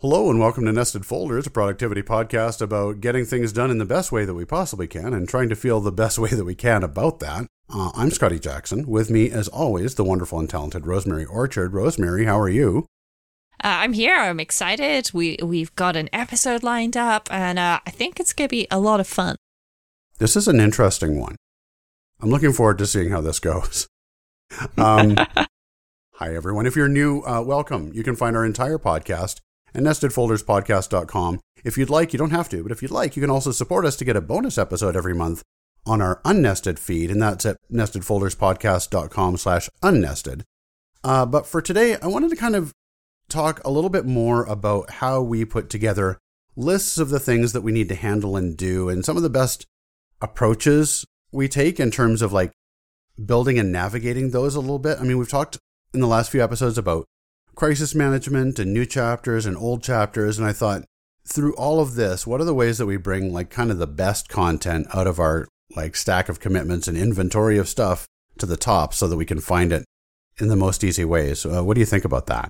Hello and welcome to Nested Folders, a productivity podcast about getting things done in the best way that we possibly can and trying to feel the best way that we can about that. Uh, I'm Scotty Jackson. With me, as always, the wonderful and talented Rosemary Orchard. Rosemary, how are you? Uh, I'm here. I'm excited. We we've got an episode lined up, and uh, I think it's gonna be a lot of fun. This is an interesting one. I'm looking forward to seeing how this goes. Um, hi, everyone. If you're new, uh, welcome. You can find our entire podcast at nestedfolderspodcast.com. If you'd like, you don't have to, but if you'd like, you can also support us to get a bonus episode every month on our unnested feed, and that's at nestedfolderspodcast.com slash unnested. Uh, but for today, I wanted to kind of talk a little bit more about how we put together lists of the things that we need to handle and do, and some of the best approaches we take in terms of like building and navigating those a little bit. I mean, we've talked in the last few episodes about crisis management and new chapters and old chapters. And I thought through all of this, what are the ways that we bring like kind of the best content out of our like stack of commitments and inventory of stuff to the top so that we can find it in the most easy ways? Uh, what do you think about that?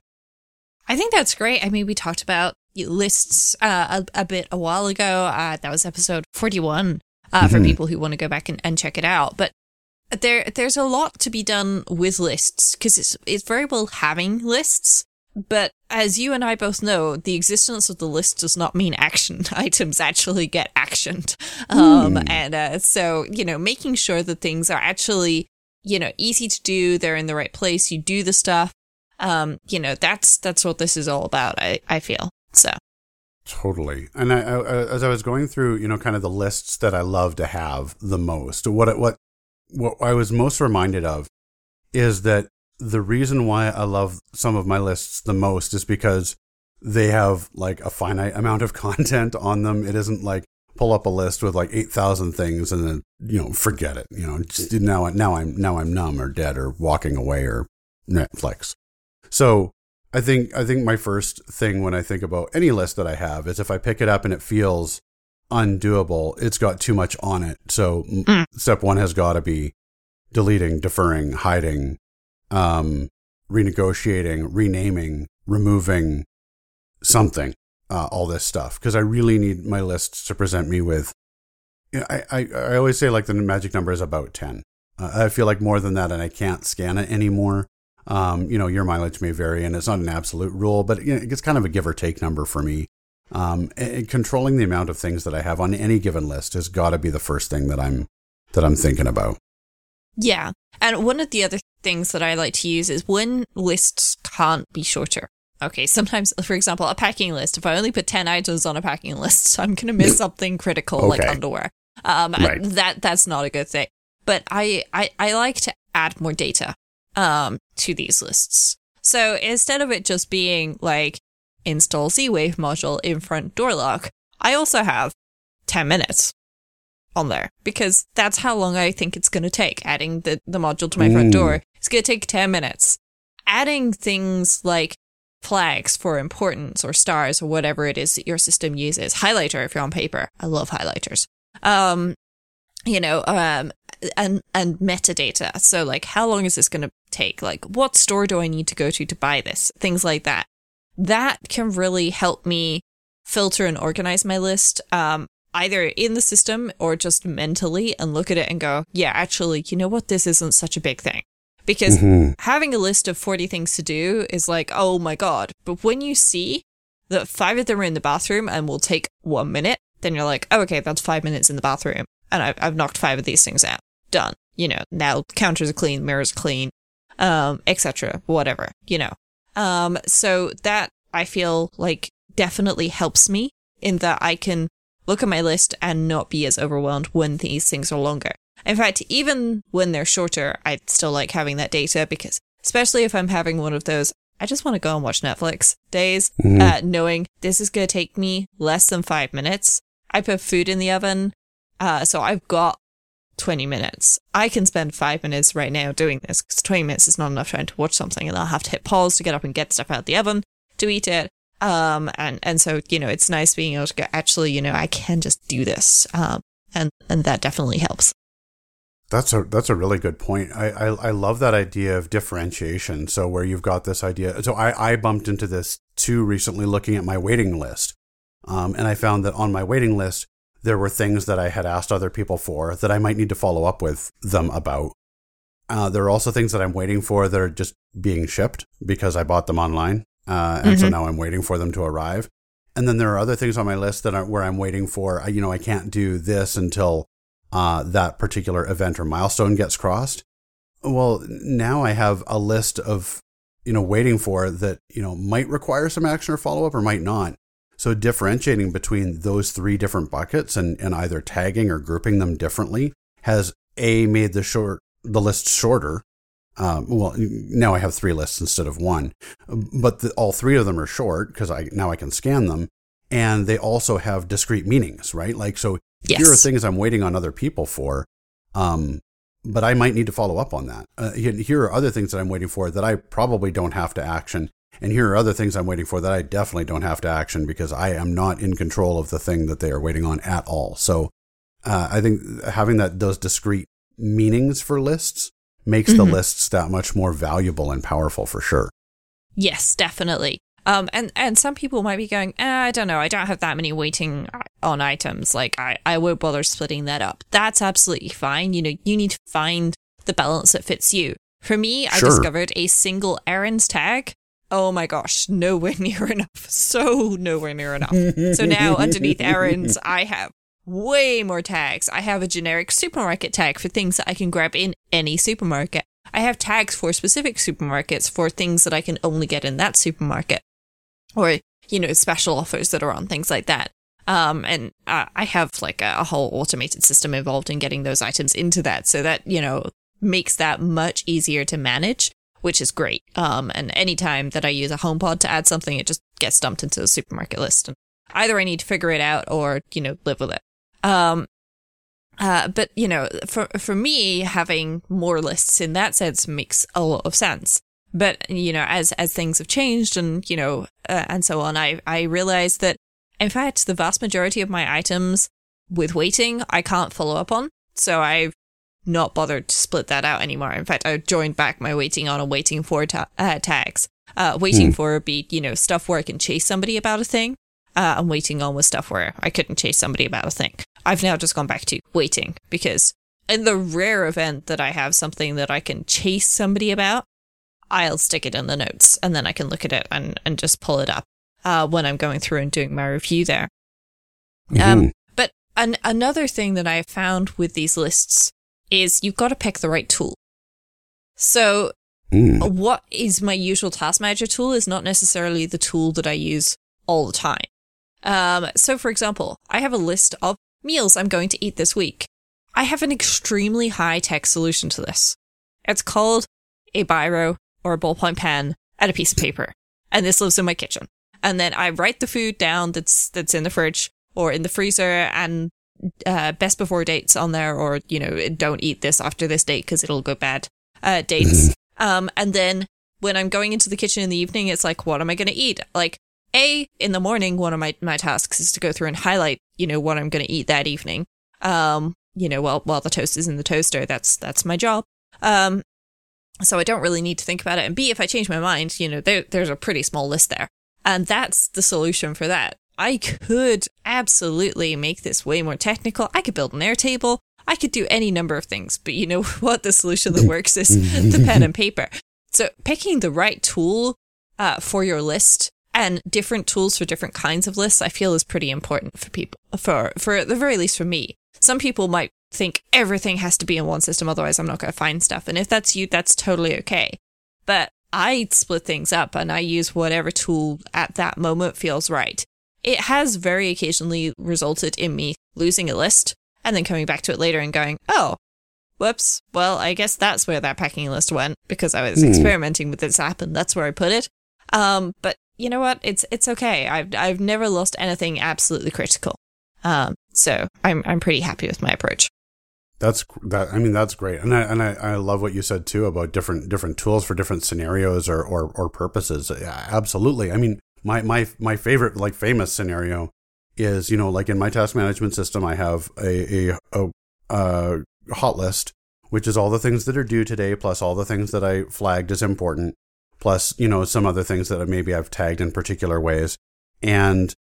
I think that's great. I mean, we talked about lists uh, a, a, bit a while ago. Uh, that was episode 41 uh, mm-hmm. for people who want to go back and, and check it out. But there there's a lot to be done with lists because it's it's very well having lists but as you and I both know, the existence of the list does not mean action items actually get actioned. Um, mm. And uh, so, you know, making sure that things are actually, you know, easy to do, they're in the right place, you do the stuff. Um, you know, that's that's what this is all about. I I feel so. Totally. And I, I, as I was going through, you know, kind of the lists that I love to have the most, what what what I was most reminded of is that the reason why I love some of my lists the most is because they have like a finite amount of content on them. It isn't like pull up a list with like 8,000 things and then, you know, forget it. You know, just now, now I'm, now I'm numb or dead or walking away or Netflix. So I think, I think my first thing when I think about any list that I have is if I pick it up and it feels undoable, it's got too much on it. So mm. step one has got to be deleting, deferring, hiding, um, renegotiating, renaming, removing something, uh, all this stuff. Because I really need my lists to present me with. You know, I, I, I always say like the magic number is about 10. Uh, I feel like more than that, and I can't scan it anymore. Um, you know, your mileage may vary, and it's not an absolute rule, but you know, it's kind of a give or take number for me. Um, controlling the amount of things that I have on any given list has got to be the first thing that I'm that I'm thinking about. Yeah, and one of the other things that I like to use is when lists can't be shorter. Okay, sometimes, for example, a packing list. If I only put ten items on a packing list, I'm going to miss something critical okay. like underwear. Um, right. that that's not a good thing. But I, I I like to add more data um to these lists. So instead of it just being like install Z-Wave module in front door lock, I also have 10 minutes on there because that's how long I think it's going to take adding the, the module to my mm. front door. It's going to take 10 minutes. Adding things like flags for importance or stars or whatever it is that your system uses. Highlighter if you're on paper. I love highlighters. Um, you know, um, and, and metadata. So like, how long is this going to take? Like, what store do I need to go to to buy this? Things like that that can really help me filter and organize my list um, either in the system or just mentally and look at it and go, yeah, actually, you know what? This isn't such a big thing. Because mm-hmm. having a list of 40 things to do is like, oh my God. But when you see that five of them are in the bathroom and will take one minute, then you're like, oh, okay, that's five minutes in the bathroom. And I've, I've knocked five of these things out. Done. You know, now counters are clean, mirrors clean, um, etc. Whatever, you know. Um, so that I feel like definitely helps me in that I can look at my list and not be as overwhelmed when these things are longer. In fact, even when they're shorter, I still like having that data because, especially if I'm having one of those, I just want to go and watch Netflix days, mm-hmm. uh, knowing this is going to take me less than five minutes. I put food in the oven, uh, so I've got 20 minutes. I can spend five minutes right now doing this because 20 minutes is not enough time to watch something and I'll have to hit pause to get up and get stuff out of the oven to eat it. Um, and, and so, you know, it's nice being able to go, actually, you know, I can just do this. Um, and, and that definitely helps. That's a that's a really good point. I, I, I love that idea of differentiation. So where you've got this idea. So I I bumped into this too recently looking at my waiting list. Um, and I found that on my waiting list, there were things that I had asked other people for that I might need to follow up with them about. Uh, there are also things that I'm waiting for that are just being shipped because I bought them online. Uh, and mm-hmm. so now I'm waiting for them to arrive. And then there are other things on my list that are where I'm waiting for, you know, I can't do this until uh, that particular event or milestone gets crossed. Well, now I have a list of, you know, waiting for that, you know, might require some action or follow up or might not. So differentiating between those three different buckets and, and either tagging or grouping them differently has a made the short the list shorter. Um, well, now I have three lists instead of one, but the, all three of them are short because I now I can scan them, and they also have discrete meanings, right? Like so, yes. here are things I'm waiting on other people for, um, but I might need to follow up on that. Uh, here are other things that I'm waiting for that I probably don't have to action, and here are other things I'm waiting for that I definitely don't have to action because I am not in control of the thing that they are waiting on at all. So, uh, I think having that those discrete meanings for lists makes mm-hmm. the lists that much more valuable and powerful for sure. Yes, definitely. Um, and, and some people might be going, eh, I don't know, I don't have that many waiting on items. Like, I, I won't bother splitting that up. That's absolutely fine. You know, you need to find the balance that fits you. For me, I discovered a single errands tag. Oh my gosh, nowhere near enough. So nowhere near enough. so now underneath errands, I have way more tags. I have a generic supermarket tag for things that I can grab in any supermarket. I have tags for specific supermarkets for things that I can only get in that supermarket or, you know, special offers that are on things like that. Um, and uh, I have like a, a whole automated system involved in getting those items into that. So that, you know, makes that much easier to manage, which is great. Um, and anytime that I use a HomePod to add something, it just gets dumped into the supermarket list. And either I need to figure it out or, you know, live with it. Um, uh, but you know, for for me, having more lists in that sense makes a lot of sense. But you know, as as things have changed and you know, uh, and so on, I I realized that in fact, the vast majority of my items with waiting, I can't follow up on. So I've not bothered to split that out anymore. In fact, I joined back my waiting on and waiting for ta- uh, tags. Uh, waiting mm. for be you know stuff where I can chase somebody about a thing. Uh, I'm waiting on with stuff where I couldn't chase somebody about a thing. I've now just gone back to waiting because in the rare event that I have something that I can chase somebody about, I'll stick it in the notes and then I can look at it and, and just pull it up uh, when I'm going through and doing my review there. Um, mm-hmm. Um, but an- another thing that I have found with these lists is you've got to pick the right tool. So, mm. what is my usual task manager tool is not necessarily the tool that I use all the time. Um, so, for example, I have a list of meals I'm going to eat this week. I have an extremely high tech solution to this. It's called a biro or a ballpoint pen and a piece of paper. And this lives in my kitchen. And then I write the food down that's, that's in the fridge or in the freezer and uh, best before dates on there or, you know, don't eat this after this date because it'll go bad, uh, dates. um, and then when I'm going into the kitchen in the evening, it's like, what am I going to eat? Like, a, in the morning, one of my, my tasks is to go through and highlight, you know, what I'm going to eat that evening. Um, you know, while, while the toast is in the toaster, that's, that's my job. Um, so I don't really need to think about it. And B, if I change my mind, you know, there, there's a pretty small list there. And that's the solution for that. I could absolutely make this way more technical. I could build an Airtable. I could do any number of things, but you know what? The solution that works is the pen and paper. So picking the right tool uh, for your list and different tools for different kinds of lists, I feel is pretty important for people, for, for the very least for me. Some people might think everything has to be in one system, otherwise I'm not going to find stuff. And if that's you, that's totally okay. But I split things up and I use whatever tool at that moment feels right. It has very occasionally resulted in me losing a list and then coming back to it later and going, oh, whoops, well, I guess that's where that packing list went because I was mm. experimenting with this app and that's where I put it. Um, but you know what? It's it's okay. I've I've never lost anything absolutely critical. Um, so I'm I'm pretty happy with my approach. That's that. I mean, that's great, and I and I, I love what you said too about different different tools for different scenarios or or, or purposes. Yeah, absolutely. I mean, my my my favorite like famous scenario is you know like in my task management system, I have a a, a, a hot list, which is all the things that are due today plus all the things that I flagged as important plus, you know, some other things that maybe I've tagged in particular ways. And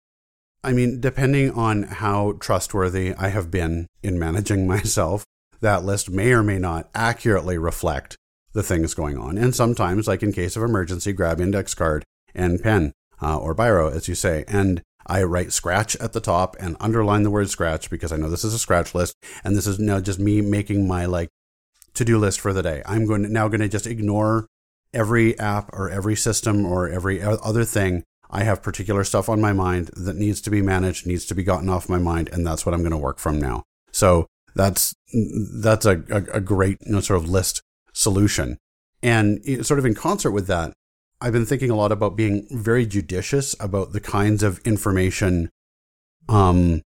I mean, depending on how trustworthy I have been in managing myself, that list may or may not accurately reflect the things going on. And sometimes, like in case of emergency, grab index card and pen uh, or biro, as you say. And I write scratch at the top and underline the word scratch because I know this is a scratch list. And this is now just me making my like to do list for the day. I'm going to, now going to just ignore every app or every system or every other thing. I have particular stuff on my mind that needs to be managed, needs to be gotten off my mind, and that's what I'm going to work from now. So that's that's a, a, a great you know, sort of list solution. And sort of in concert with that, I've been thinking a lot about being very judicious about the kinds of information um,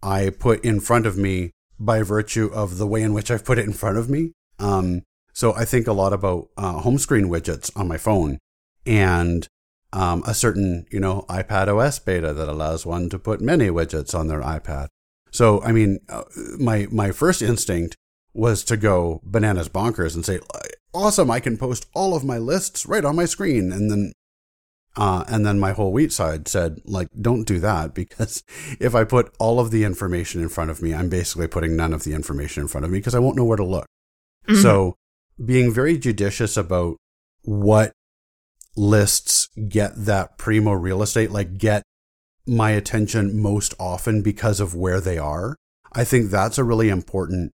I put in front of me by virtue of the way in which I've put it in front of me. Um, so I think a lot about uh, home screen widgets on my phone and um, a certain, you know, iPad OS beta that allows one to put many widgets on their iPad. So, I mean, uh, my my first instinct was to go bananas bonkers and say, "Awesome! I can post all of my lists right on my screen." And then, uh, and then my whole wheat side said, "Like, don't do that because if I put all of the information in front of me, I'm basically putting none of the information in front of me because I won't know where to look." Mm-hmm. So, being very judicious about what lists get that primo real estate, like get my attention most often because of where they are. I think that's a really important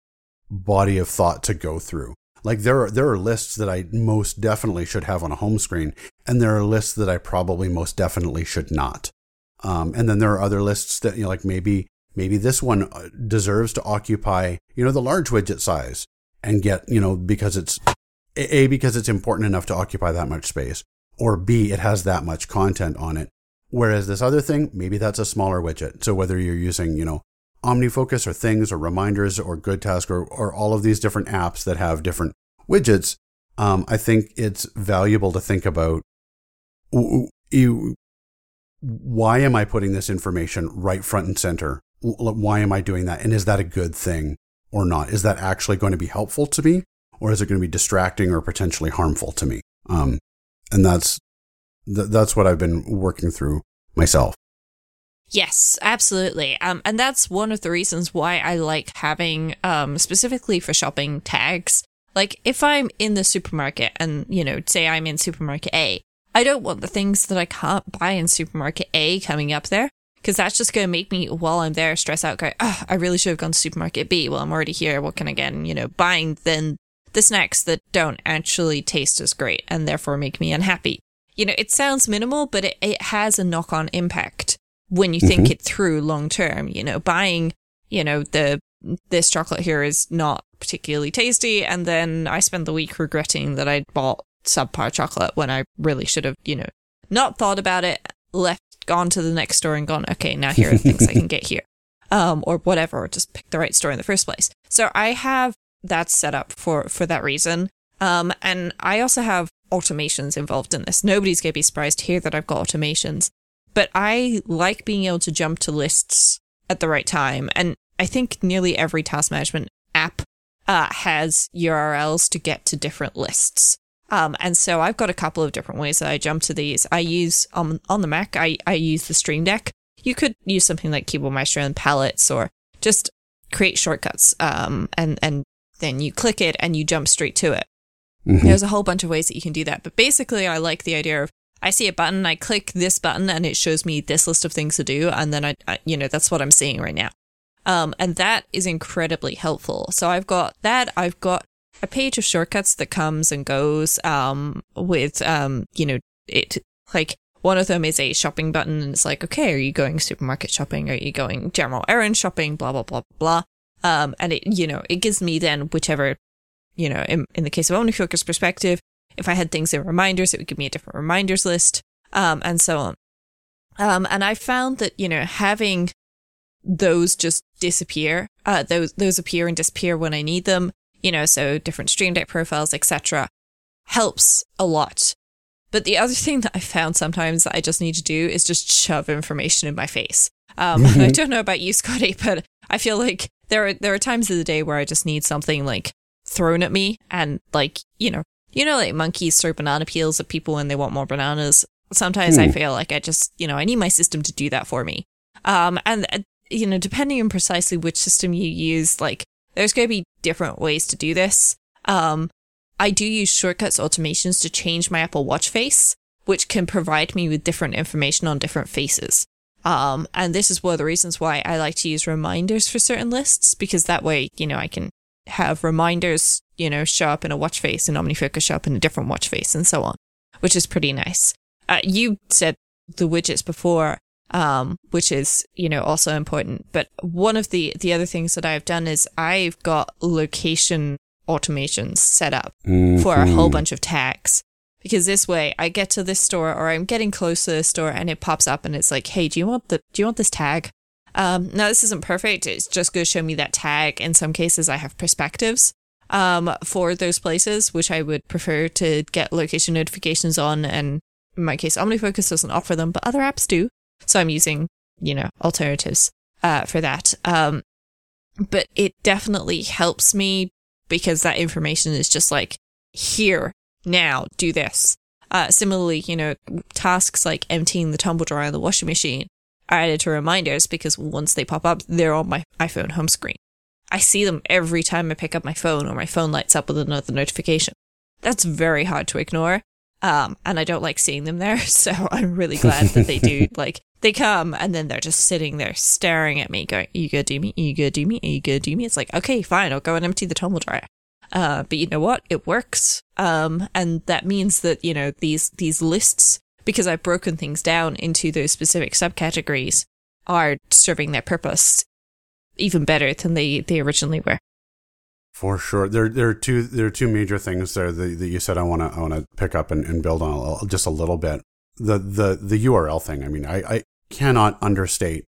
body of thought to go through. Like there are there are lists that I most definitely should have on a home screen, and there are lists that I probably most definitely should not. Um, and then there are other lists that you know, like maybe maybe this one uh, deserves to occupy you know the large widget size and get you know because it's a because it's important enough to occupy that much space, or b it has that much content on it Whereas this other thing, maybe that's a smaller widget. So whether you're using, you know, OmniFocus or things or reminders or GoodTask or, or all of these different apps that have different widgets, um, I think it's valuable to think about why am I putting this information right front and center? Why am I doing that? And is that a good thing or not? Is that actually going to be helpful to me or is it going to be distracting or potentially harmful to me? Um, and that's th- that's what I've been working through myself. Yes, absolutely. Um, and that's one of the reasons why I like having, um, specifically for shopping tags. Like if I'm in the supermarket and, you know, say I'm in supermarket A, I don't want the things that I can't buy in supermarket A coming up there because that's just going to make me, while I'm there, stress out, go, oh, I really should have gone to supermarket B. Well, I'm already here. What can I get? And, you know, buying then the snacks that don't actually taste as great and therefore make me unhappy you know, it sounds minimal, but it, it has a knock on impact when you think mm-hmm. it through long term. You know, buying, you know, the this chocolate here is not particularly tasty, and then I spend the week regretting that I bought subpar chocolate when I really should have, you know, not thought about it, left, gone to the next store and gone, okay, now here are the things I can get here. Um, or whatever, or just pick the right store in the first place. So I have that set up for, for that reason. Um, and I also have automations involved in this. Nobody's going to be surprised to hear that I've got automations, but I like being able to jump to lists at the right time. And I think nearly every task management app uh, has URLs to get to different lists. Um, and so I've got a couple of different ways that I jump to these. I use on on the Mac, I, I use the Stream Deck. You could use something like Keyboard Maestro and palettes or just create shortcuts. Um, and, and then you click it and you jump straight to it. Mm-hmm. There's a whole bunch of ways that you can do that. But basically, I like the idea of I see a button, I click this button, and it shows me this list of things to do. And then I, I you know, that's what I'm seeing right now. Um, and that is incredibly helpful. So I've got that. I've got a page of shortcuts that comes and goes um, with, um, you know, it like one of them is a shopping button, and it's like, okay, are you going supermarket shopping? Are you going general errand shopping? Blah blah blah blah. Um, and it, you know, it gives me then whichever you know, in, in the case of OmniFocus perspective, if I had things in reminders, it would give me a different reminders list, um, and so on. Um, and I found that, you know, having those just disappear, uh, those, those appear and disappear when I need them, you know, so different Stream Deck profiles, etc., helps a lot. But the other thing that I found sometimes that I just need to do is just shove information in my face. Um, and I don't know about you, Scotty, but I feel like there are there are times of the day where I just need something like thrown at me and like, you know, you know, like monkeys throw banana peels at people when they want more bananas. Sometimes I feel like I just, you know, I need my system to do that for me. Um, and, uh, you know, depending on precisely which system you use, like, there's going to be different ways to do this. Um, I do use shortcuts automations to change my Apple Watch face, which can provide me with different information on different faces. Um, and this is one of the reasons why I like to use reminders for certain lists, because that way, you know, I can have reminders, you know, show up in a watch face and OmniFocus show up in a different watch face and so on, which is pretty nice. Uh, you said the widgets before, um, which is, you know, also important. But one of the, the other things that I've done is I've got location automations set up mm-hmm. for a whole bunch of tags. Because this way I get to this store or I'm getting close to this store and it pops up and it's like, hey, do you want the do you want this tag? Um, now this isn't perfect. It's just going to show me that tag. In some cases, I have perspectives um, for those places, which I would prefer to get location notifications on. And in my case, OmniFocus doesn't offer them, but other apps do. So I'm using, you know, alternatives uh, for that. Um, but it definitely helps me because that information is just like here now do this uh, similarly you know tasks like emptying the tumble dryer in the washing machine are added to reminders because once they pop up they're on my iphone home screen i see them every time i pick up my phone or my phone lights up with another notification that's very hard to ignore um, and i don't like seeing them there so i'm really glad that they do like they come and then they're just sitting there staring at me, going, you gonna do me? You gonna do me? You gonna do me? It's like, okay, fine, I'll go and empty the tumble dryer. Uh, but you know what? It works. Um, and that means that, you know, these, these lists, because I've broken things down into those specific subcategories, are serving their purpose even better than they, they originally were. For sure, there there are two there are two major things there that, that you said I want to I want to pick up and, and build on just a little bit the the the URL thing. I mean, I, I cannot understate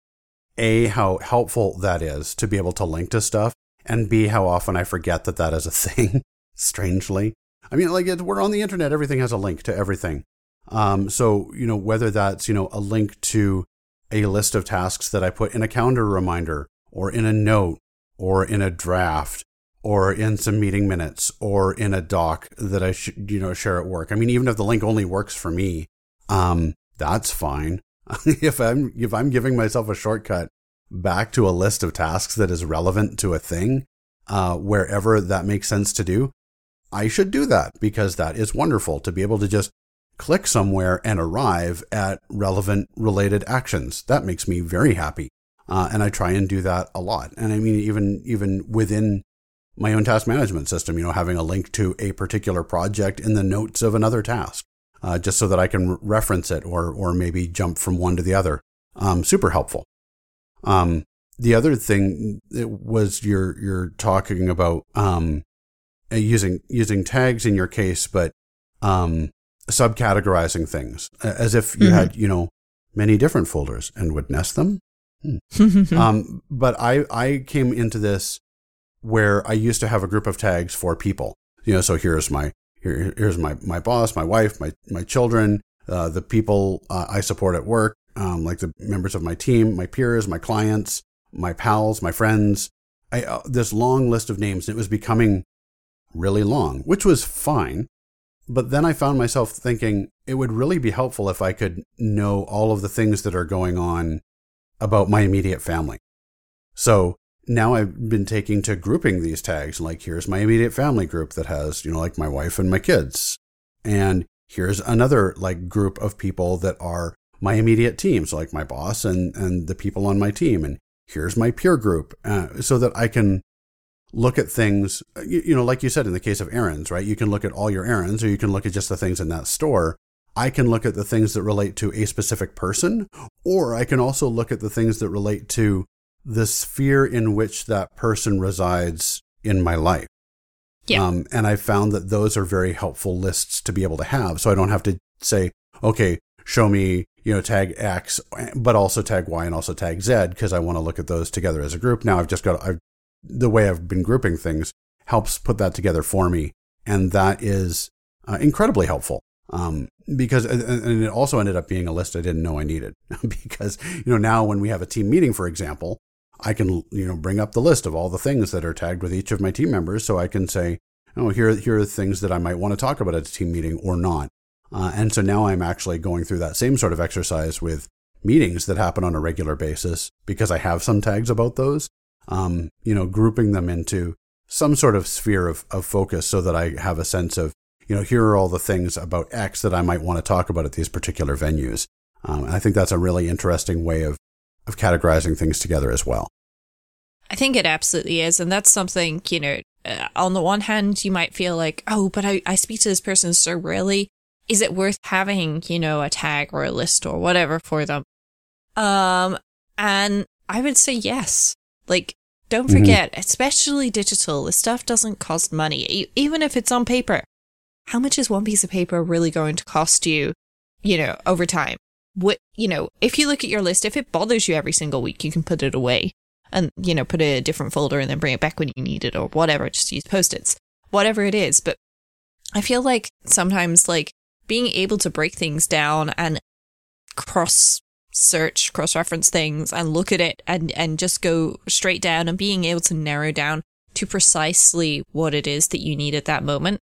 a how helpful that is to be able to link to stuff, and b how often I forget that that is a thing. strangely, I mean, like it, we're on the internet, everything has a link to everything. Um, so you know whether that's you know a link to a list of tasks that I put in a calendar reminder, or in a note, or in a draft, or in some meeting minutes, or in a doc that I should you know share at work. I mean, even if the link only works for me, um, that's fine. if I'm if I'm giving myself a shortcut back to a list of tasks that is relevant to a thing, uh, wherever that makes sense to do, I should do that because that is wonderful to be able to just click somewhere and arrive at relevant related actions. That makes me very happy. Uh, and I try and do that a lot. And I mean, even, even within my own task management system, you know, having a link to a particular project in the notes of another task uh, just so that I can reference it or or maybe jump from one to the other. Um, super helpful. Um, the other thing was you're you're talking about um, uh, using using tags in your case, but um, subcategorizing things as if you mm-hmm. had you know many different folders and would nest them. Hmm. um, but I I came into this where I used to have a group of tags for people. You know, so here's my here, here's my, my boss, my wife, my, my children, uh, the people uh, I support at work, um, like the members of my team, my peers, my clients, my pals, my friends. I, uh, this long list of names. It was becoming really long, which was fine. But then I found myself thinking it would really be helpful if I could know all of the things that are going on about my immediate family. So now I've been taking to grouping these tags. Like, here's my immediate family group that has, you know, like my wife and my kids. And here's another like group of people that are my immediate team. So like my boss and, and the people on my team. And here's my peer group uh, so that I can look at things, you, you know, like you said, in the case of errands, right? You can look at all your errands or you can look at just the things in that store. I can look at the things that relate to a specific person, or I can also look at the things that relate to the sphere in which that person resides in my life. Yeah. Um, and I found that those are very helpful lists to be able to have. So I don't have to say, okay, show me, you know, tag X, but also tag Y and also tag Z because I want to look at those together as a group. Now I've just got, I've, the way I've been grouping things helps put that together for me. And that is uh, incredibly helpful. Um, because, and it also ended up being a list I didn't know I needed because, you know, now when we have a team meeting, for example, I can, you know, bring up the list of all the things that are tagged with each of my team members. So I can say, oh, here, here are things that I might want to talk about at a team meeting or not. Uh, and so now I'm actually going through that same sort of exercise with meetings that happen on a regular basis because I have some tags about those. Um, you know, grouping them into some sort of sphere of, of focus so that I have a sense of, you know, here are all the things about X that I might want to talk about at these particular venues. Um, I think that's a really interesting way of, of categorizing things together as well. I think it absolutely is. And that's something, you know, uh, on the one hand, you might feel like, oh, but I, I speak to this person so rarely. Is it worth having, you know, a tag or a list or whatever for them? Um, and I would say yes. Like, don't mm-hmm. forget, mm-hmm. especially digital, this stuff doesn't cost money, even if it's on paper. How much is one piece of paper really going to cost you, you know, over time? What, you know, if you look at your list, if it bothers you every single week, you can put it away and, you know, put it in a different folder and then bring it back when you need it or whatever. Just use post-its, whatever it is. But I feel like sometimes like being able to break things down and cross search, cross reference things and look at it and, and just go straight down and being able to narrow down to precisely what it is that you need at that moment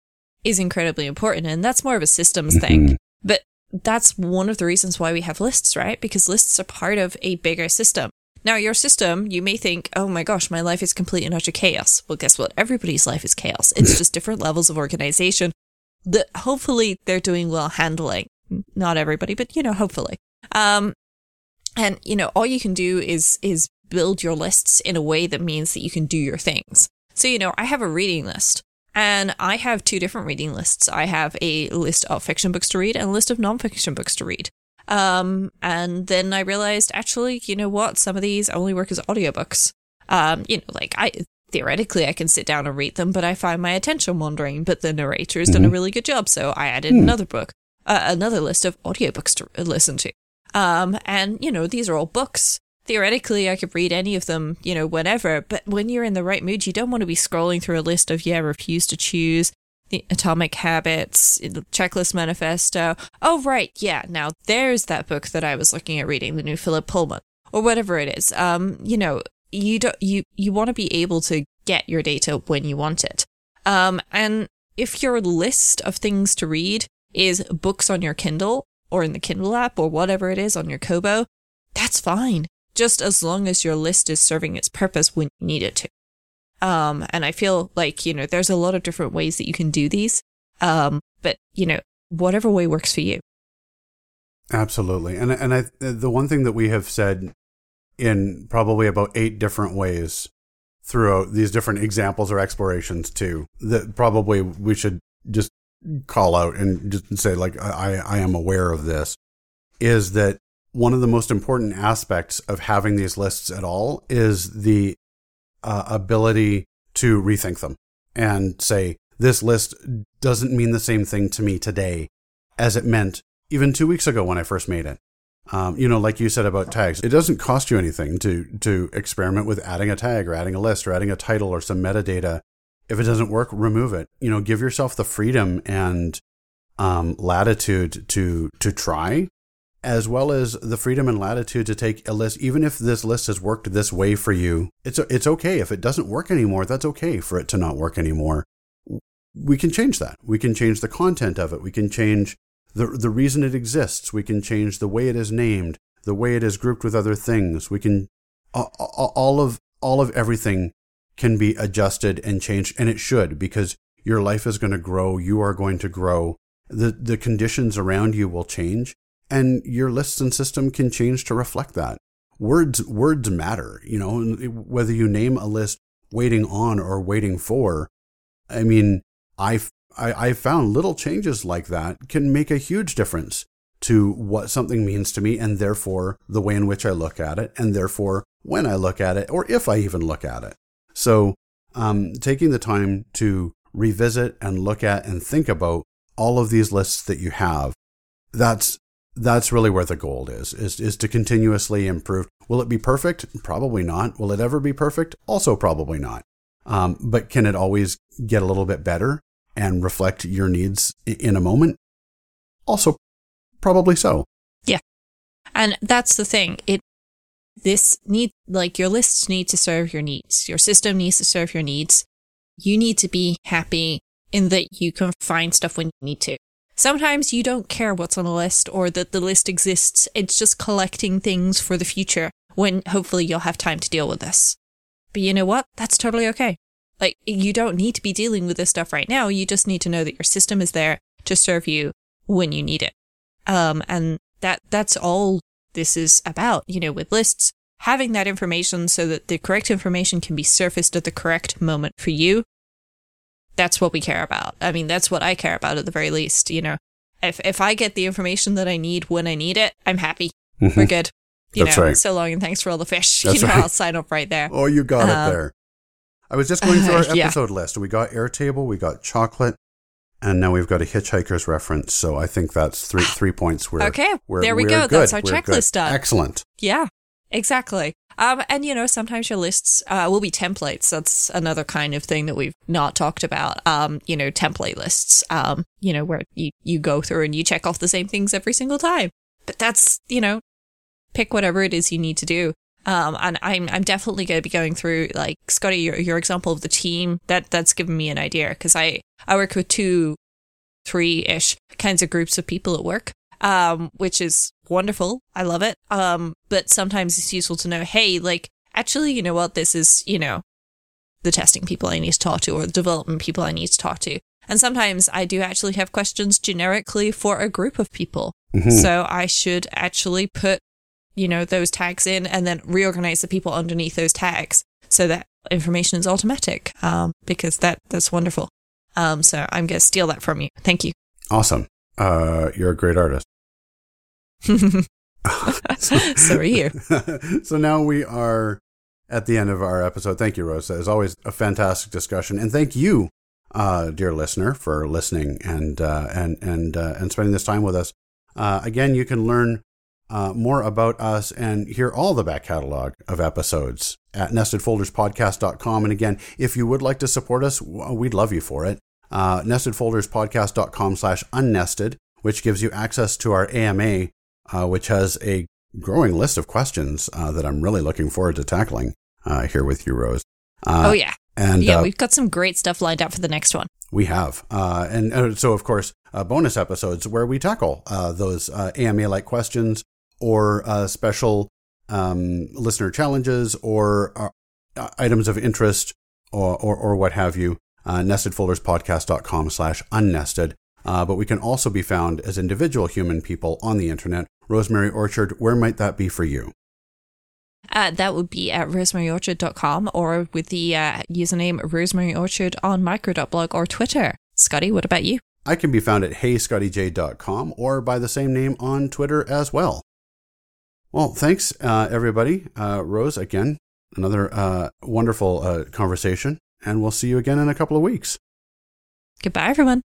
is incredibly important. And that's more of a systems mm-hmm. thing. But that's one of the reasons why we have lists, right? Because lists are part of a bigger system. Now, your system, you may think, oh my gosh, my life is complete and utter chaos. Well, guess what? Everybody's life is chaos. It's just different levels of organization that hopefully they're doing well handling. Not everybody, but you know, hopefully. Um, and, you know, all you can do is, is build your lists in a way that means that you can do your things. So, you know, I have a reading list and I have two different reading lists. I have a list of fiction books to read and a list of nonfiction books to read. Um, and then I realized actually, you know what? Some of these only work as audiobooks. Um, you know, like I, theoretically I can sit down and read them, but I find my attention wandering, but the narrator has mm-hmm. done a mm-hmm. really good job. So I added mm. another book, uh, another list of audiobooks to listen to. Um, and, you know, these are all books. Theoretically, I could read any of them, you know, whenever, but when you're in the right mood, you don't want to be scrolling through a list of, yeah, refuse to choose, the Atomic Habits, the Checklist Manifesto. Oh, right. Yeah. Now there's that book that I was looking at reading, the new Philip Pullman or whatever it is. Um, you know, you don't, you, you want to be able to get your data when you want it. Um, and if your list of things to read is books on your Kindle, or in the Kindle app or whatever it is on your Kobo, that's fine. Just as long as your list is serving its purpose when you need it to. Um, and I feel like, you know, there's a lot of different ways that you can do these. Um, but, you know, whatever way works for you. Absolutely. And, and I, the one thing that we have said in probably about eight different ways throughout these different examples or explorations too, that probably we should just call out and just say like I, I am aware of this is that one of the most important aspects of having these lists at all is the uh, ability to rethink them and say this list doesn't mean the same thing to me today as it meant even two weeks ago when I first made it. Um, you know, like you said about tags, it doesn't cost you anything to to experiment with adding a tag or adding a list or adding a title or some metadata if it doesn't work, remove it. You know, give yourself the freedom and um, latitude to to try, as well as the freedom and latitude to take a list. Even if this list has worked this way for you, it's it's okay. If it doesn't work anymore, that's okay for it to not work anymore. We can change that. We can change the content of it. We can change the the reason it exists. We can change the way it is named, the way it is grouped with other things. We can all of all of everything can be adjusted and changed, and it should because your life is going to grow. You are going to grow. The, the conditions around you will change, and your lists and system can change to reflect that. Words, words matter, you know, whether you name a list waiting on or waiting for. I mean, I've, I, I found little changes like that can make a huge difference to what something means to me and therefore the way in which I look at it and therefore when I look at it or if I even look at it. So, um, taking the time to revisit and look at and think about all of these lists that you have, that's that's really where the gold is, is is to continuously improve. Will it be perfect? Probably not. Will it ever be perfect? Also probably not. Um, but can it always get a little bit better and reflect your needs in a moment? Also, probably so. Yeah. And that's the thing. It this need like your lists need to serve your needs. Your system needs to serve your needs. You need to be happy in that you can find stuff when you need to. Sometimes you don't care what's on the list or that the list exists. It's just collecting things for the future when hopefully you'll have time to deal with this. But you know what? That's totally okay. Like, you don't need to be dealing with this stuff right now. You just need to know that your system is there to serve you when you need it. Um, and that, that's all this is about, you know, with lists, having that information so that the correct information can be surfaced at the correct moment for you. That's what we care about. I mean, that's what I care about at the very least, you know. If, if I get the information that I need when I need it, I'm happy. Mm-hmm. We're good. You That's know, right. so long and thanks for all the fish. That's you know, right. I'll sign up right there. Oh, you got um, it there. I was just going through our episode yeah. list. We got Airtable, we got chocolate, and now we've got a hitchhiker's reference. So I think that's three three points. We're, okay, we're, there we we're go. Good. That's our we're checklist done. Excellent. Yeah, exactly. Um, and you know, sometimes your lists uh, will be templates. That's another kind of thing that we've not talked about. Um, you know, template lists. Um, you know, where you you go through and you check off the same things every single time. But that's you know, pick whatever it is you need to do. Um, and I'm I'm definitely going to be going through like Scotty, your your example of the team that that's given me an idea because I I work with two, three ish kinds of groups of people at work, um, which is wonderful. I love it. Um, but sometimes it's useful to know, hey, like actually, you know what, this is you know the testing people I need to talk to or the development people I need to talk to. And sometimes I do actually have questions generically for a group of people. Mm-hmm. So I should actually put you know, those tags in and then reorganize the people underneath those tags so that information is automatic. Um, because that, that's wonderful. Um, so I'm going to steal that from you. Thank you. Awesome. Uh, you're a great artist. so are you. so now we are at the end of our episode. Thank you, Rosa. As always, a fantastic discussion. And thank you, uh, dear listener, for listening and, uh, and, and, uh, and spending this time with us. Uh, again, you can learn uh, more about us and hear all the back catalog of episodes at nestedfolderspodcast.com. And again, if you would like to support us, we'd love you for it. Uh, nestedfolderspodcast.com slash unnested, which gives you access to our AMA, uh, which has a growing list of questions uh, that I'm really looking forward to tackling uh, here with you, Rose. Uh, oh, yeah. And yeah, we've got some great stuff lined up for the next one. We have. and so, of course, bonus episodes where we tackle those AMA like questions or uh, special um, listener challenges or uh, items of interest or, or, or what have you. Uh, nestedfolderspodcast.com slash unnested. Uh, but we can also be found as individual human people on the internet. Rosemary Orchard, where might that be for you? Uh, that would be at rosemaryorchard.com or with the uh, username rosemaryorchard on micro.blog or Twitter. Scotty, what about you? I can be found at heyscottyj.com or by the same name on Twitter as well. Well, thanks, uh, everybody. Uh, Rose, again, another uh, wonderful uh, conversation, and we'll see you again in a couple of weeks. Goodbye, everyone.